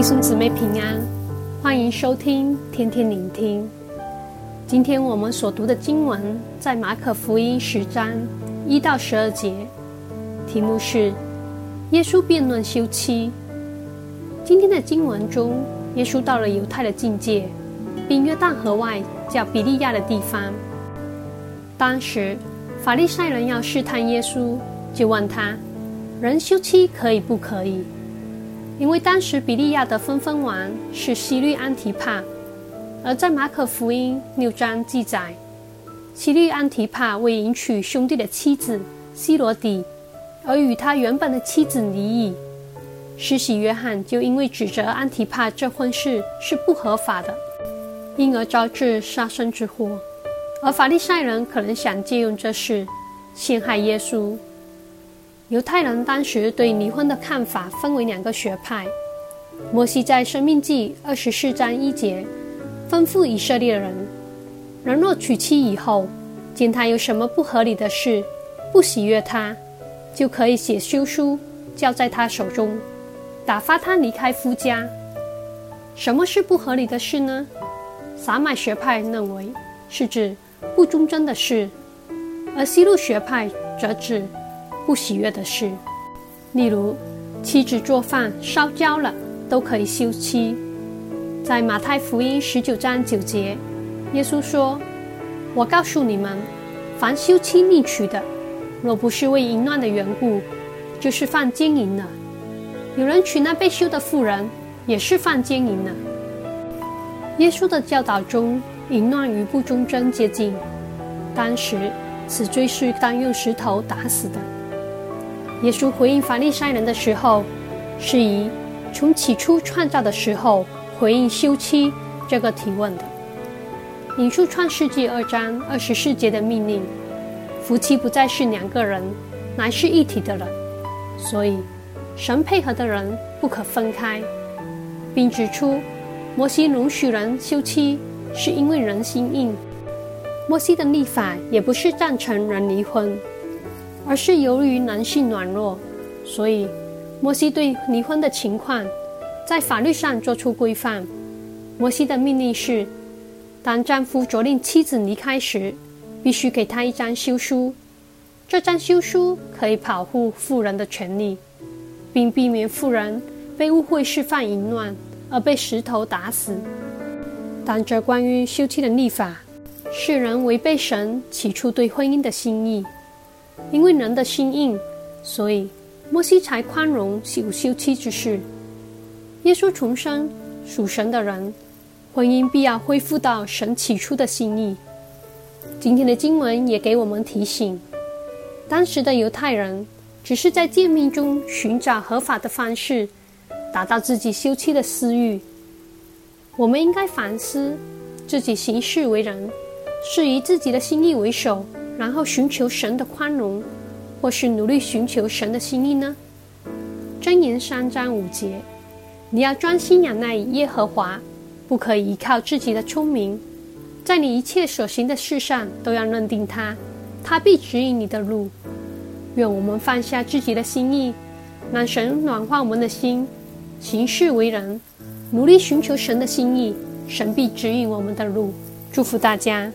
弟兄姊妹平安，欢迎收听天天聆听。今天我们所读的经文在马可福音十章一到十二节，题目是耶稣辩论休妻。今天的经文中，耶稣到了犹太的境界，并约旦河外叫比利亚的地方。当时法利赛人要试探耶稣，就问他：人休妻可以不可以？因为当时比利亚的分封王是希律安提帕，而在马可福音六章记载，希律安提帕为迎娶兄弟的妻子希罗底，而与他原本的妻子离异。施洗约翰就因为指责安提帕这婚事是不合法的，因而招致杀身之祸。而法利赛人可能想借用这事陷害耶稣。犹太人当时对离婚的看法分为两个学派。摩西在《生命记》二十四章一节吩咐以色列人：人若娶妻以后，见他有什么不合理的事，不喜悦他，就可以写休书交在他手中，打发他离开夫家。什么是不合理的事呢？撒买学派认为是指不忠贞的事，而希路学派则指。不喜悦的事，例如妻子做饭烧焦了，都可以休妻。在马太福音十九章九节，耶稣说：“我告诉你们，凡休妻另娶的，若不是为淫乱的缘故，就是犯奸淫了。有人娶那被休的妇人，也是犯奸淫了。”耶稣的教导中，淫乱与不忠贞接近。当时，此罪是当用石头打死的。耶稣回应法利赛人的时候，是以从起初创造的时候回应休妻这个提问的。引述创世纪二章二十四节的命令：夫妻不再是两个人，乃是一体的人。所以，神配合的人不可分开，并指出摩西容许人休妻，是因为人心硬。摩西的立法也不是赞成人离婚。而是由于男性软弱，所以摩西对离婚的情况在法律上做出规范。摩西的命令是：当丈夫责令妻子离开时，必须给她一张休书。这张休书可以保护妇人的权利，并避免妇人被误会是犯淫乱而被石头打死。但这关于休妻的立法，是人违背神起初对婚姻的心意。因为人的心硬，所以摩西才宽容有休妻之事。耶稣重生，属神的人，婚姻必要恢复到神起初的心意。今天的经文也给我们提醒：当时的犹太人只是在诫命中寻找合法的方式，达到自己休妻的私欲。我们应该反思自己行事为人，是以自己的心意为首。然后寻求神的宽容，或是努力寻求神的心意呢？箴言三章五节，你要专心仰赖耶和华，不可以依靠自己的聪明，在你一切所行的事上都要认定他，他必指引你的路。愿我们放下自己的心意，让神暖化我们的心，行事为人，努力寻求神的心意，神必指引我们的路。祝福大家。